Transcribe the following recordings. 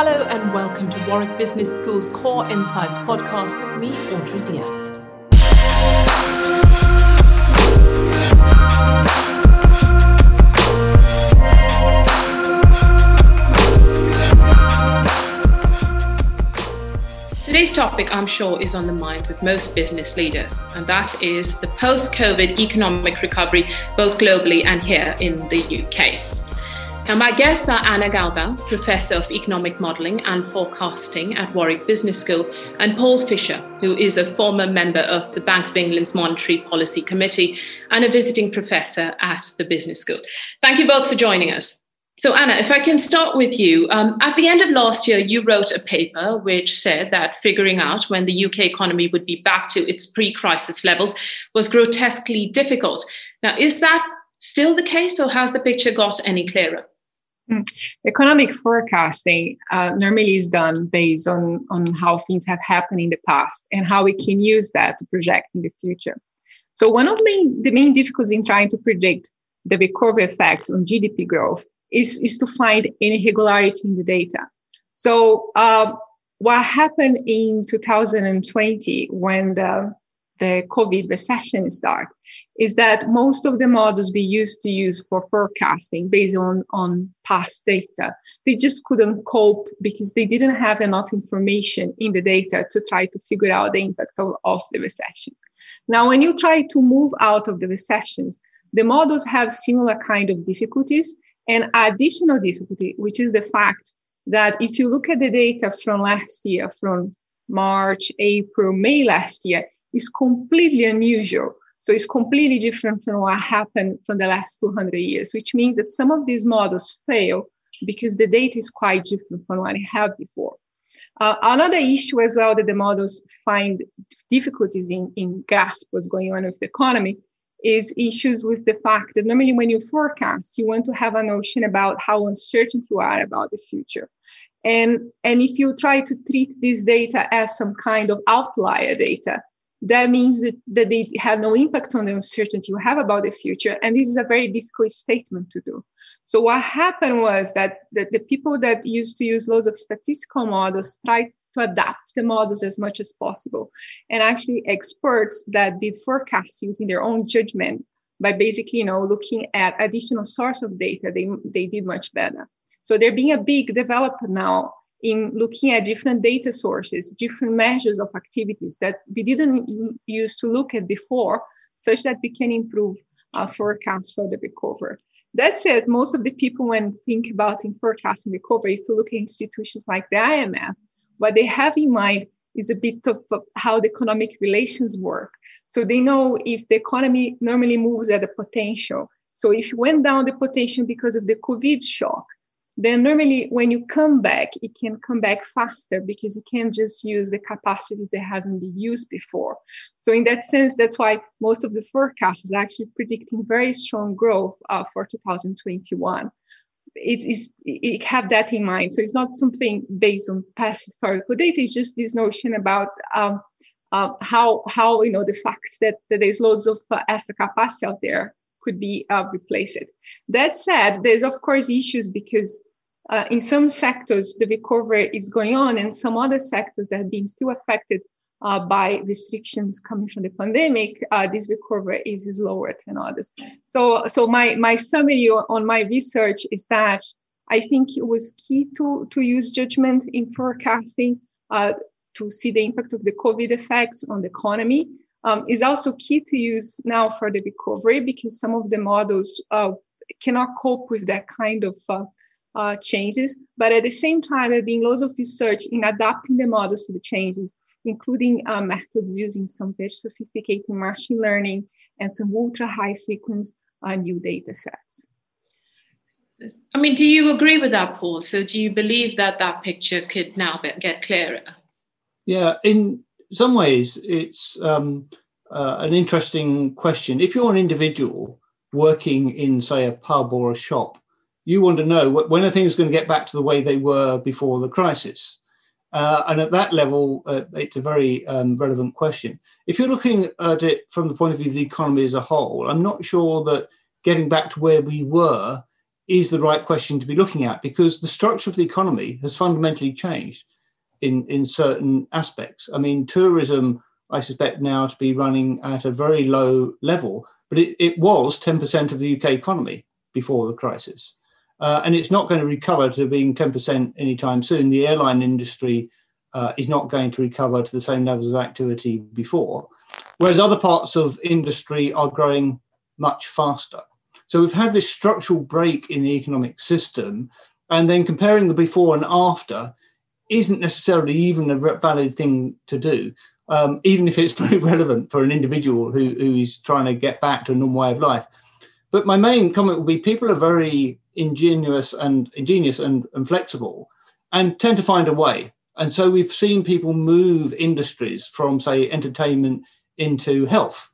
Hello and welcome to Warwick Business School's Core Insights podcast with me, Audrey Dias. Today's topic, I'm sure, is on the minds of most business leaders, and that is the post COVID economic recovery, both globally and here in the UK. Now, my guests are Ana Galvão, Professor of Economic Modelling and Forecasting at Warwick Business School, and Paul Fisher, who is a former member of the Bank of England's Monetary Policy Committee and a visiting professor at the Business School. Thank you both for joining us. So, Ana, if I can start with you. Um, at the end of last year, you wrote a paper which said that figuring out when the UK economy would be back to its pre crisis levels was grotesquely difficult. Now, is that still the case, or has the picture got any clearer? Hmm. Economic forecasting uh, normally is done based on, on how things have happened in the past and how we can use that to project in the future. So one of the main, the main difficulties in trying to predict the recovery effects on GDP growth is, is to find any irregularity in the data. So uh, what happened in 2020 when the, the COVID recession started is that most of the models we used to use for forecasting based on, on past data, they just couldn't cope because they didn't have enough information in the data to try to figure out the impact of, of the recession. Now, when you try to move out of the recessions, the models have similar kind of difficulties and additional difficulty, which is the fact that if you look at the data from last year, from March, April, May last year, is completely unusual so it's completely different from what happened from the last 200 years, which means that some of these models fail because the data is quite different from what I had before. Uh, another issue as well that the models find difficulties in, in grasp what's going on with the economy is issues with the fact that normally when you forecast, you want to have a notion about how uncertain you are about the future. And, and if you try to treat this data as some kind of outlier data, that means that, that they have no impact on the uncertainty you have about the future. And this is a very difficult statement to do. So what happened was that the, the people that used to use loads of statistical models tried to adapt the models as much as possible. And actually experts that did forecasts using their own judgment by basically, you know, looking at additional source of data, they, they did much better. So there being a big developer now in looking at different data sources, different measures of activities that we didn't use to look at before, such that we can improve our forecasts for the recovery. That said, most of the people, when think about in forecasting recovery, if you look at institutions like the IMF, what they have in mind is a bit of how the economic relations work. So they know if the economy normally moves at a potential. So if you went down the potential because of the COVID shock, then normally when you come back, it can come back faster because you can't just use the capacity that hasn't been used before. So in that sense, that's why most of the forecasts is actually predicting very strong growth uh, for 2021. It's, it's, it have that in mind. So it's not something based on past historical data. It's just this notion about um, uh, how how you know the facts that, that there's loads of uh, extra capacity out there could be uh, replaced. That said, there's of course issues because uh, in some sectors, the recovery is going on, and some other sectors that have been still affected uh, by restrictions coming from the pandemic, uh, this recovery is, is lower than others. So, so my, my summary on my research is that I think it was key to, to use judgment in forecasting uh, to see the impact of the COVID effects on the economy. Um, is also key to use now for the recovery because some of the models uh, cannot cope with that kind of uh, changes, but at the same time, there have been lots of research in adapting the models to the changes, including uh, methods using some very sophisticated machine learning and some ultra high frequency uh, new data sets. I mean, do you agree with that, Paul? So, do you believe that that picture could now be, get clearer? Yeah, in some ways, it's um, uh, an interesting question. If you're an individual working in, say, a pub or a shop, you want to know when are things going to get back to the way they were before the crisis? Uh, and at that level, uh, it's a very um, relevant question. If you're looking at it from the point of view of the economy as a whole, I'm not sure that getting back to where we were is the right question to be looking at because the structure of the economy has fundamentally changed in, in certain aspects. I mean, tourism, I suspect now to be running at a very low level, but it, it was 10% of the UK economy before the crisis. Uh, and it's not going to recover to being 10% anytime soon. The airline industry uh, is not going to recover to the same levels of activity before, whereas other parts of industry are growing much faster. So we've had this structural break in the economic system, and then comparing the before and after isn't necessarily even a valid thing to do, um, even if it's very relevant for an individual who, who is trying to get back to a normal way of life. But my main comment would be people are very ingenious and ingenious and, and flexible and tend to find a way. And so we've seen people move industries from, say, entertainment into health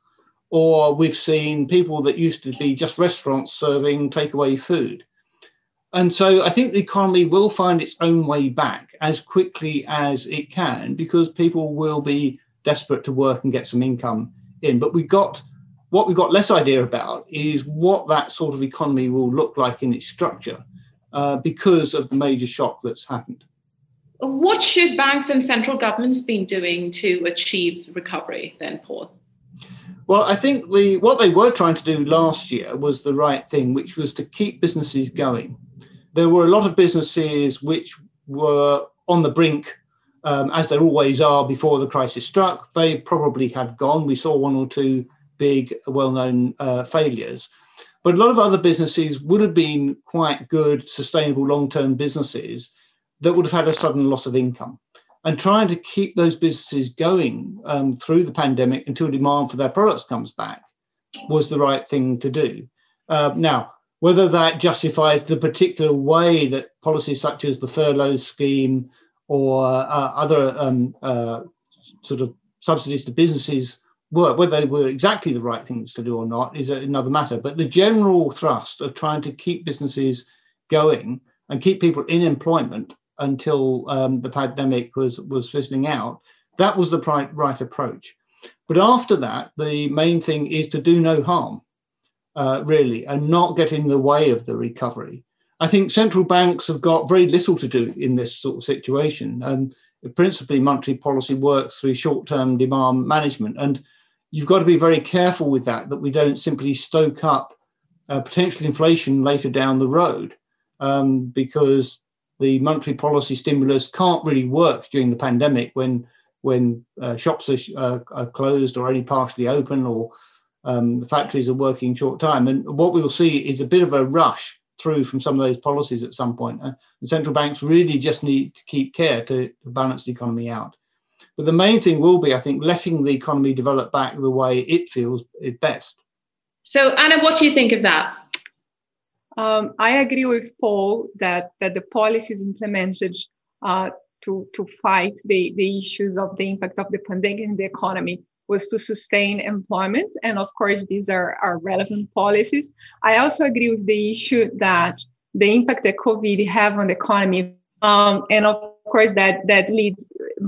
or we've seen people that used to be just restaurants serving takeaway food. And so I think the economy will find its own way back as quickly as it can because people will be desperate to work and get some income in. But we've got what we've got less idea about is what that sort of economy will look like in its structure uh, because of the major shock that's happened. What should banks and central governments be doing to achieve recovery then, Paul? Well, I think the what they were trying to do last year was the right thing, which was to keep businesses going. There were a lot of businesses which were on the brink, um, as there always are before the crisis struck. They probably had gone. We saw one or two big, well-known uh, failures, but a lot of other businesses would have been quite good, sustainable, long-term businesses that would have had a sudden loss of income and trying to keep those businesses going um, through the pandemic until demand for their products comes back was the right thing to do. Uh, now, whether that justifies the particular way that policies such as the furlough scheme or uh, other um, uh, sort of subsidies to businesses work, whether they were exactly the right things to do or not, is another matter. But the general thrust of trying to keep businesses going and keep people in employment until um, the pandemic was was fizzling out. That was the right, right approach. But after that, the main thing is to do no harm, uh, really, and not get in the way of the recovery. I think central banks have got very little to do in this sort of situation. And principally, monetary policy works through short term demand management. And you've got to be very careful with that, that we don't simply stoke up uh, potential inflation later down the road, um, because the monetary policy stimulus can't really work during the pandemic when when uh, shops are, uh, are, closed or only partially open or um, the factories are working short time. And what we'll see is a bit of a rush through from some of those policies at some point. Uh, the central banks really just need to keep care to, to balance the economy out. But the main thing will be, I think, letting the economy develop back the way it feels is best. So, Ana, what do you think of that? Um, I agree with Paul that, that the policies implemented uh, to, to fight the, the issues of the impact of the pandemic in the economy was to sustain employment. And of course, these are, are relevant policies. I also agree with the issue that the impact that COVID have on the economy, um, and of course, that that leads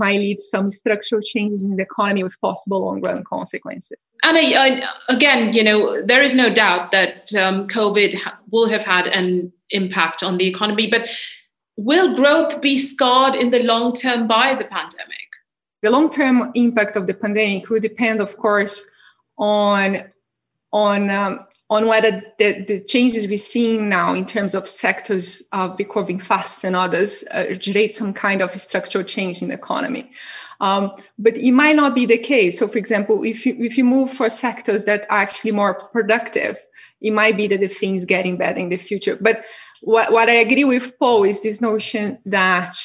might lead some structural changes in the economy with possible long-run consequences. And I, again, you know, there is no doubt that um, COVID ha- will have had an impact on the economy, but will growth be scarred in the long term by the pandemic? The long-term impact of the pandemic will depend, of course, on on um, on whether the, the, changes we're seeing now in terms of sectors of recovering fast and others uh, generate some kind of structural change in the economy. Um, but it might not be the case. So, for example, if you if you move for sectors that are actually more productive, it might be that the things getting better in the future. But what, what I agree with Paul is this notion that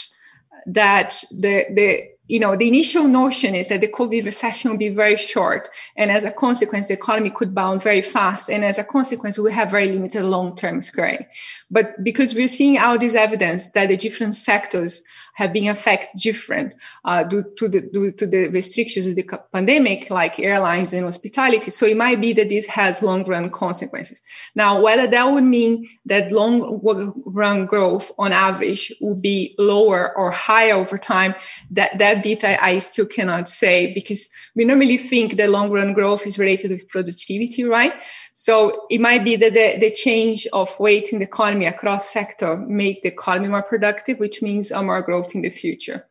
that the the you know, the initial notion is that the COVID recession will be very short. And as a consequence, the economy could bounce very fast. And as a consequence, we have very limited long-term scarring. But because we're seeing all this evidence that the different sectors have been affected different uh, due to the due to the restrictions of the pandemic, like airlines and hospitality. So it might be that this has long run consequences. Now, whether that would mean that long run growth on average will be lower or higher over time, that that bit I, I still cannot say because we normally think that long run growth is related with productivity, right? So it might be that the, the change of weight in the economy across sector make the economy more productive, which means a more growth in the future.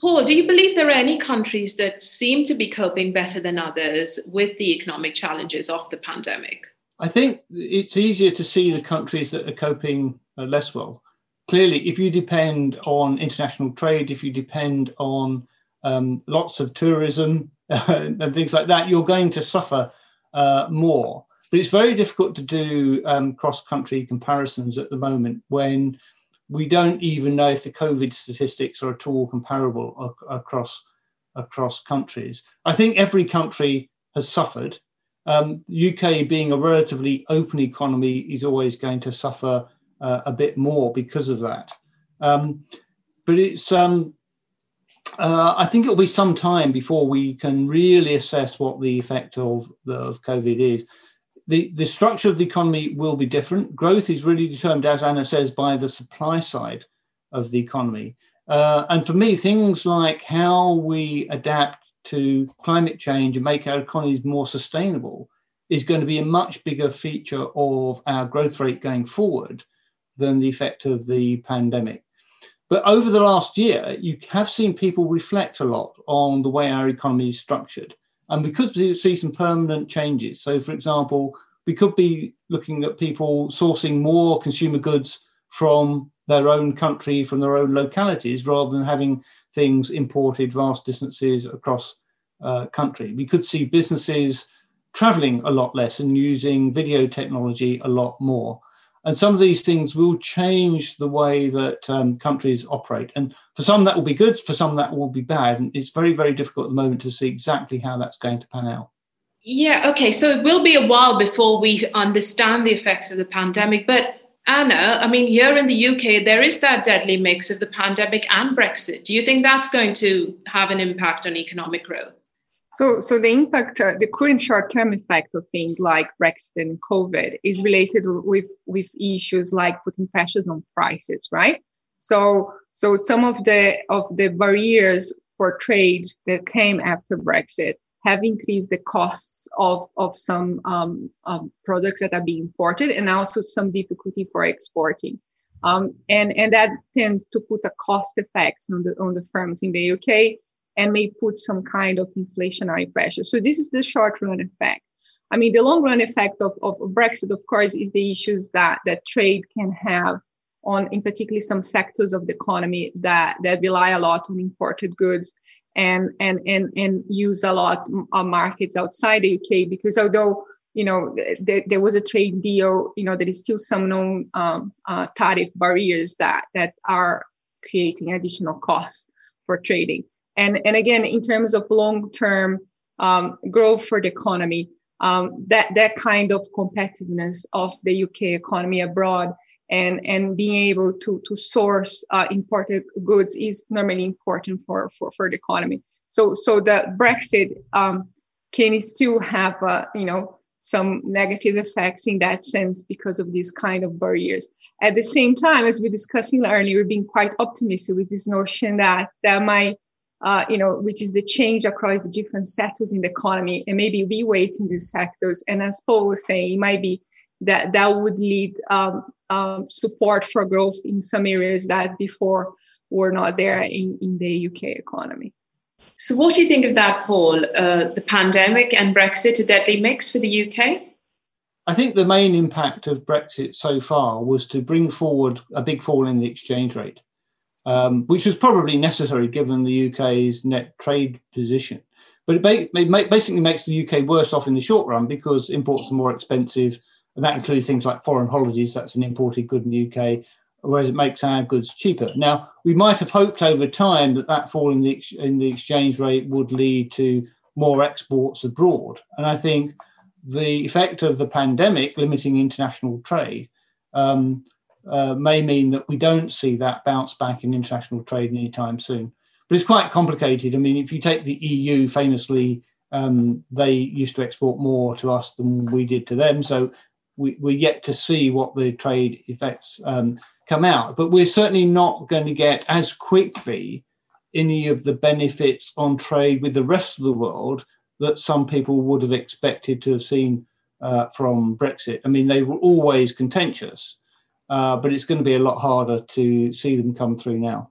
Paul, do you believe there are any countries that seem to be coping better than others with the economic challenges of the pandemic? I think it's easier to see the countries that are coping uh, less well. Clearly, if you depend on international trade, if you depend on um, lots of tourism and things like that, you're going to suffer uh, more. But it's very difficult to do um, cross country comparisons at the moment when we don't even know if the COVID statistics are at all comparable ac- across across countries. I think every country has suffered. Um, UK being a relatively open economy is always going to suffer uh, a bit more because of that. Um, but it's um, uh, I think it'll be some time before we can really assess what the effect of, of COVID is the, the structure of the economy will be different. Growth is really determined, as Ana says, by the supply side of the economy. Uh, and for me, things like how we adapt to climate change and make our economies more sustainable is going to be a much bigger feature of our growth rate going forward than the effect of the pandemic. But over the last year, you have seen people reflect a lot on the way our economy is structured. And we see some permanent changes, so for example, we could be looking at people sourcing more consumer goods from their own country, from their own localities, rather than having things imported vast distances across uh, country. We could see businesses traveling a lot less and using video technology a lot more. And some of these things will change the way that um, countries operate. And for some, that will be good. For some, that will be bad. And it's very, very difficult at the moment to see exactly how that's going to pan out. Yeah, okay. So it will be a while before we understand the effects of the pandemic. But Ana, I mean, here in the UK, there is that deadly mix of the pandemic and Brexit. Do you think that's going to have an impact on economic growth? So, so the impact, uh, the current short-term effect of things like Brexit and COVID is related with with issues like putting pressures on prices, right? So, so some of the of the barriers for trade that came after Brexit have increased the costs of of some um, um, products that are being imported, and also some difficulty for exporting. Um, and and that tend to put a cost effects on the on the firms in the UK and may put some kind of inflationary pressure. So this is the short run effect. I mean, the long run effect of, of Brexit, of course, is the issues that, that trade can have on, in particularly some sectors of the economy that, that rely a lot on imported goods and, and, and, and use a lot of markets outside the UK. Because although, you know, there, there was a trade deal, you know, there is still some known um, uh, tariff barriers that, that are creating additional costs for trading. And, and again, in terms of long-term um, growth for the economy, um, that, that kind of competitiveness of the UK economy abroad and, and being able to, to source uh, imported goods is normally important for, for, for the economy. So, so the Brexit um, can still have, uh, you know, some negative effects in that sense because of these kind of barriers. At the same time, as we discussed earlier, we've been quite optimistic with this notion that that might uh, you know, which is the change across the different sectors in the economy and maybe reweighting these sectors. And as Paul was saying, it might be that that would lead um, um, support for growth in some areas that before were not there in, in the UK economy. So, what do you think of that, Paul? Uh, the pandemic and Brexit, a deadly mix for the UK? I think the main impact of Brexit so far was to bring forward a big fall in the exchange rate um, which was probably necessary given the UK's net trade position. But it, ba- basically makes the UK worse off in the short run because imports are more expensive, and that includes things like foreign holidays. That's an imported good in the UK, whereas it makes our goods cheaper. Now, we might have hoped over time that that fall in the ex- in the exchange rate would lead to more exports abroad, and I think the effect of the pandemic limiting international trade um, uh, may mean that we don't see that bounce back in international trade anytime soon. But it's quite complicated. I mean, if you take the EU, famously, um, they used to export more to us than we did to them. So we, we're yet to see what the trade effects um, come out. But we're certainly not going to get as quickly any of the benefits on trade with the rest of the world that some people would have expected to have seen uh, from Brexit. I mean, they were always contentious, uh, but it's going to be a lot harder to see them come through now.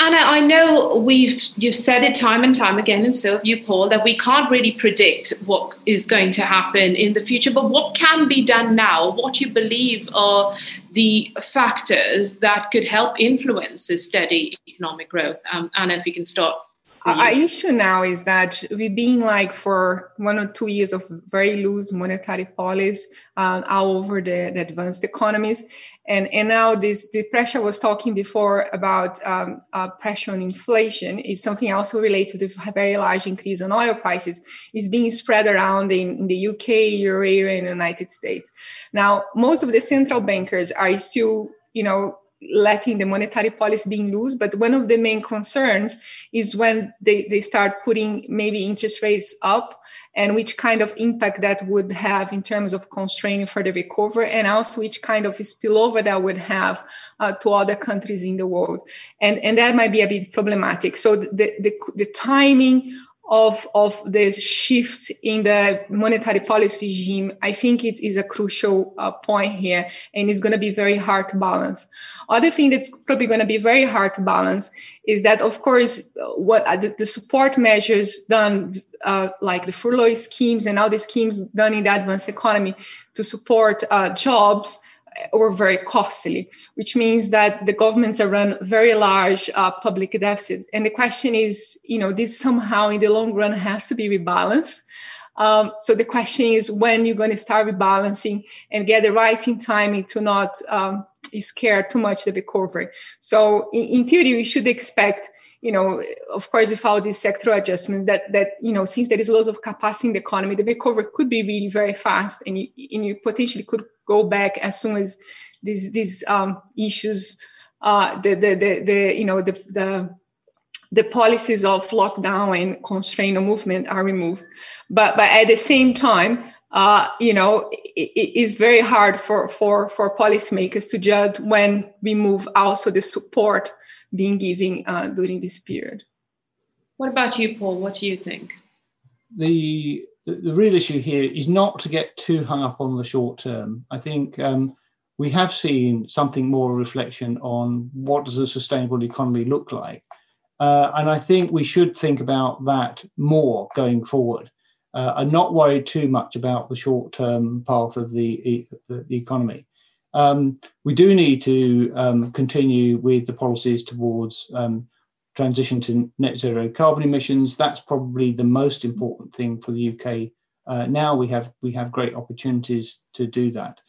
Ana, I know we've you've said it time and time again, and so have you, Paul, that we can't really predict what is going to happen in the future. But what can be done now? What you believe are the factors that could help influence a steady economic growth? Um, Ana, if you can start our issue now is that we've been like for one or two years of very loose monetary policy uh, all over the, the, advanced economies, and and now this the pressure I was talking before about um, uh, pressure on inflation is something also related to the very large increase in oil prices. Is being spread around in, in the UK, Euro area, and the United States. Now, most of the central bankers are still you know letting the monetary policy being loose. But one of the main concerns is when they, they start putting maybe interest rates up and which kind of impact that would have in terms of constraining for the recovery and also which kind of spillover that would have uh, to other countries in the world. And, and that might be a bit problematic. So the, the, the timing of, of the shift in the monetary policy regime, I think it is a crucial uh, point here, and it's going to be very hard to balance. Other thing that's probably going to be very hard to balance is that, of course, what uh, the, the support measures done, uh, like the furlough schemes and all the schemes done in the advanced economy to support uh, jobs or very costly, which means that the governments are run very large uh, public deficits. And the question is, you know, this somehow in the long run has to be rebalanced. Um, so the question is when you're going to start rebalancing and get the right in timing to not um, scare too much the recovery. So in, in theory, we should expect you know, of course, without this sectoral adjustment, that that you know, since there is lots of capacity in the economy, the recovery could be really very fast, and you, and you potentially could go back as soon as these these um, issues, uh, the, the the the you know the the the policies of lockdown and constraint of movement are removed. But but at the same time, uh, you know, it, it is very hard for for for policymakers to judge when we move also the support being given uh, during this period. What about you, Paul? What do you think? The, the, the real issue here is not to get too hung up on the short term. I think um, we have seen something more reflection on what does a sustainable economy look like, uh, and I think we should think about that more going forward. Uh, and not worry too much about the short term path of the, the, the economy. Um, we do need to um, continue with the policies towards um, transition to net zero carbon emissions. That's probably the most important thing for the UK. Uh, now we have we have great opportunities to do that,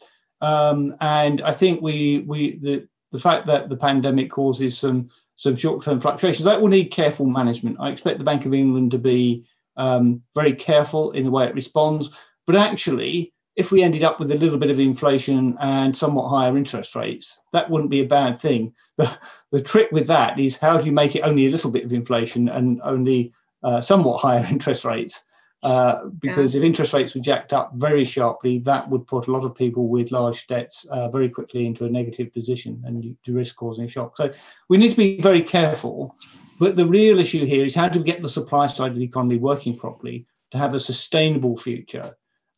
um, and I think we we the the fact that the pandemic causes some some short term fluctuations that will need careful management. I expect the Bank of England to be um, very careful in the way it responds, but actually if we ended up with a little bit of inflation and somewhat higher interest rates, that wouldn't be a bad thing. The, the trick with that is how do you make it only a little bit of inflation and only uh, somewhat higher interest rates? Uh, because yeah. if interest rates were jacked up very sharply, that would put a lot of people with large debts uh, very quickly into a negative position and you, you risk causing a shock. So we need to be very careful. But the real issue here is how do we get the supply side of the economy working properly to have a sustainable future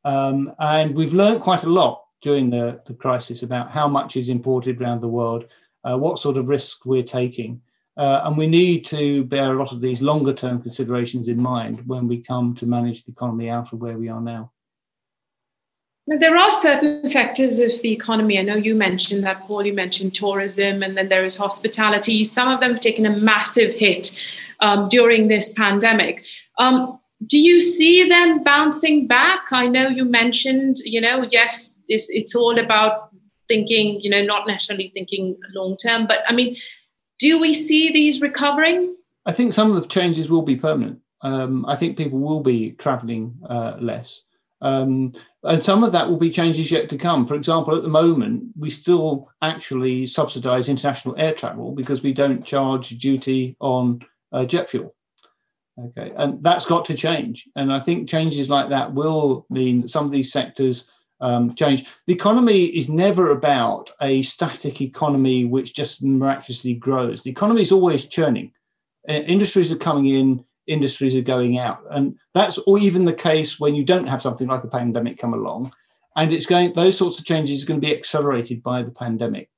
um, and we've learned quite a lot during the, the crisis about how much is imported around the world, uh, what sort of risks we're taking. Uh, and we need to bear a lot of these longer term considerations in mind when we come to manage the economy out of where we are now. Now, there are certain sectors of the economy. I know you mentioned that, Paul. You mentioned tourism, and then there is hospitality. Some of them have taken a massive hit um, during this pandemic. Um, do you see them bouncing back? I know you mentioned, you know, yes, it's, it's all about thinking, you know, not necessarily thinking long term, but I mean, do we see these recovering? I think some of the changes will be permanent. Um, I think people will be traveling uh, less. Um, and some of that will be changes yet to come. For example, at the moment, we still actually subsidize international air travel because we don't charge duty on uh, jet fuel. Okay, and that's got to change. And I think changes like that will mean that some of these sectors um, change. The economy is never about a static economy which just miraculously grows. The economy is always churning. Uh, industries are coming in, industries are going out. And that's or even the case when you don't have something like a pandemic come along. And it's going, those sorts of changes are going to be accelerated by the pandemic.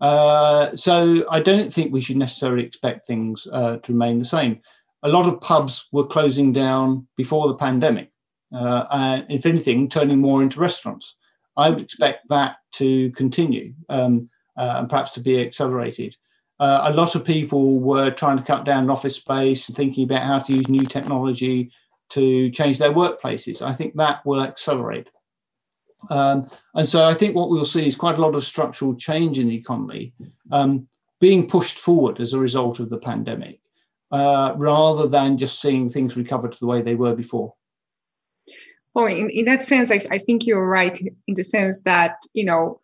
Uh, so I don't think we should necessarily expect things uh, to remain the same. A lot of pubs were closing down before the pandemic, uh, and if anything, turning more into restaurants. I would expect that to continue um, uh, and perhaps to be accelerated uh, a lot of people were trying to cut down office space and thinking about how to use new technology to change their workplaces. I think that will accelerate. Um, and so I think what we'll see is quite a lot of structural change in the economy um, being pushed forward as a result of the pandemic, uh, rather than just seeing things recover to the way they were before. Well, in, in that sense, I, I think you're right in the sense that, you know,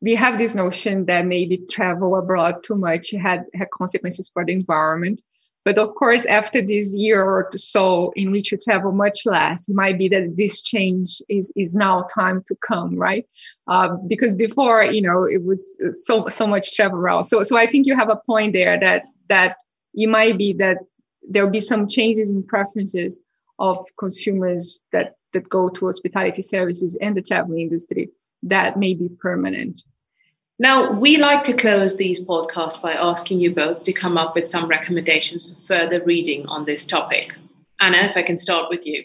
we have this notion that maybe travel abroad too much had, had consequences for the environment. But of course, after this year or so in which you travel much less, it might be that this change is, is now time to come, right? Uh, because before, you know, it was so so much travel around. So so I think you have a point there that that it might be that there'll be some changes in preferences of consumers that that go to hospitality services and the travel industry that may be permanent. Now, we like to close these podcasts by asking you both to come up with some recommendations for further reading on this topic. Ana, if I can start with you.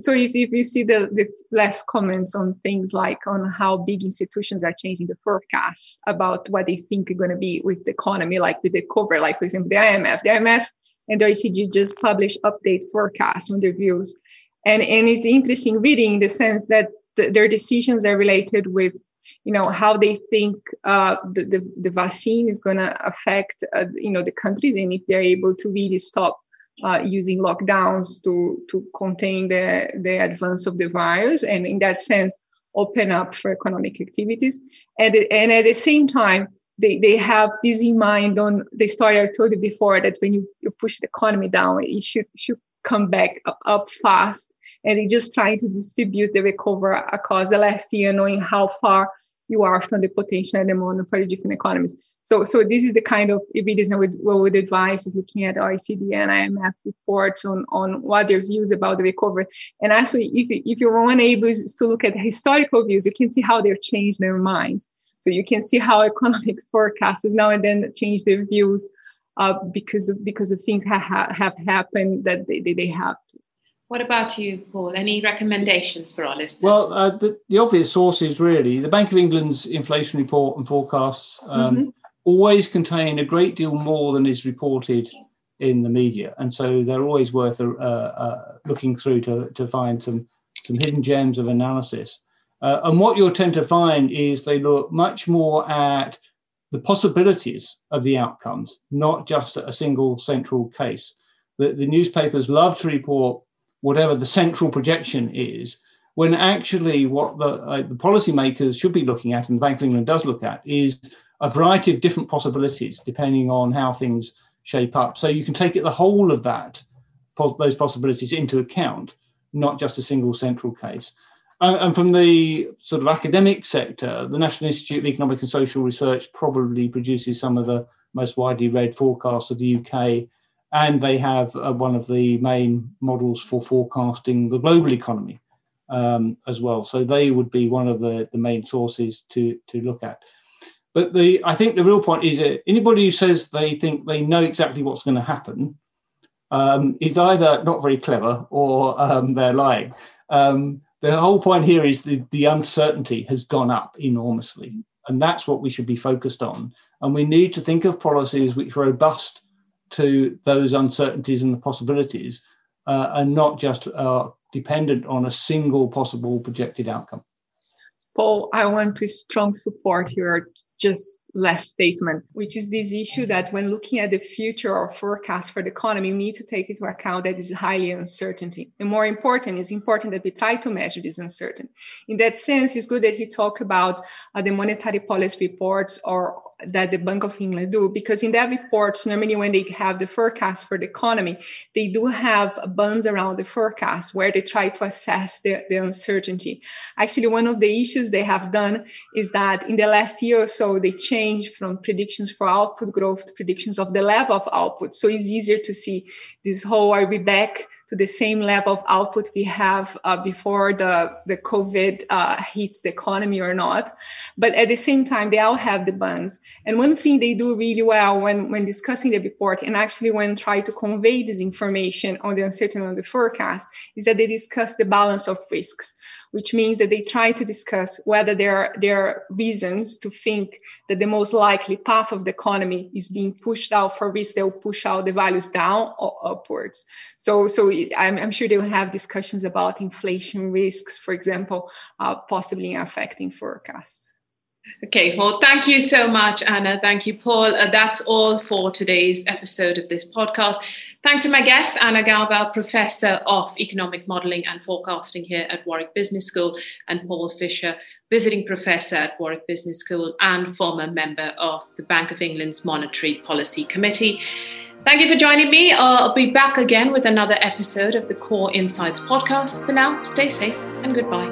So, if, if you see the, the less comments on things like on how big institutions are changing the forecasts about what they think are going to be with the economy, like with the cover, like for example, the IMF, the IMF and the OECD just published update forecasts on their views. And, and it's interesting reading in the sense that the, their decisions are related with you know how they think uh, the, the, the vaccine is going to affect uh, you know the countries and if they're able to really stop uh, using lockdowns to to contain the the advance of the virus and in that sense open up for economic activities and and at the same time they, they have this in mind on the story I told you before that when you, you push the economy down, it should should come back up, fast. And they're just trying to distribute the recovery across the last year, knowing how far you are from the potential moment for the different economies. So, so this is the kind of evidence we would advise is looking at OECD and IMF reports on, on what their views about the recovery. And actually, if, if you're unable to look at historical views, you can see how they've changed their minds. So you can see how economic forecasts now and then change their views uh, because of because of things ha- have happened that they, they, they have to. What about you, Paul? Any recommendations for our listeners? Well, uh, the, the, obvious sources really the Bank of England's inflation report and forecasts um, mm-hmm. always contain a great deal more than is reported in the media, and so they're always worth uh, uh, looking through to, to find some some hidden gems of analysis. Uh, and what you'll tend to find is they look much more at the possibilities of the outcomes, not just a single central case. The, the newspapers love to report whatever the central projection is, when actually what the, uh, the policymakers should be looking at, and the Bank of England does look at, is a variety of different possibilities depending on how things shape up. So you can take it the whole of that, those possibilities into account, not just a single central case. Uh, and from the sort of academic sector, the National Institute of Economic and Social Research probably produces some of the most widely read forecasts of the UK and they have uh, one of the main models for forecasting the global economy um, as well. So they would be one of the, the main sources to, to look at. But the I think the real point is that anybody who says they think they know exactly what's going to happen um, is either not very clever or um, they're lying. Um, the whole point here is the, the uncertainty has gone up enormously, and that's what we should be focused on. And we need to think of policies which are robust to those uncertainties and the possibilities uh, and not just uh, dependent on a single possible projected outcome. Paul, I want to strong support your just last statement, which is this issue that when looking at the future or forecast for the economy, we need to take into account that is highly uncertainty. And more important, it's important that we try to measure this uncertainty. In that sense, it's good that he talked about uh, the monetary policy reports or that the Bank of England do, because in that reports, normally when they have the forecast for the economy, they do have bands around the forecast where they try to assess the, the uncertainty. Actually, one of the issues they have done is that in the last year or so, they changed from predictions for output growth to predictions of the level of output. So it's easier to see this whole are we back to the same level of output we have uh, before the, the COVID uh, hits the economy or not. But at the same time, they all have the bands. And one thing they do really well when, when discussing the report and actually when try to convey this information on the uncertainty on the forecast is that they discuss the balance of risks which means that they try to discuss whether there are, there are reasons to think that the most likely path of the economy is being pushed out for risk they'll push out the values down or upwards. So, so I'm, I'm sure they will have discussions about inflation risks, for example, uh, possibly affecting forecasts. Okay, well, thank you so much, Ana. Thank you, Paul. Uh, that's all for today's episode of this podcast. Thanks to my guest, Ana Galvão, Professor of Economic Modelling and Forecasting here at Warwick Business School, and Paul Fisher, Visiting Professor at Warwick Business School and former member of the Bank of England's Monetary Policy Committee. Thank you for joining me. I'll be back again with another episode of the Core Insights podcast. For now, stay safe and goodbye.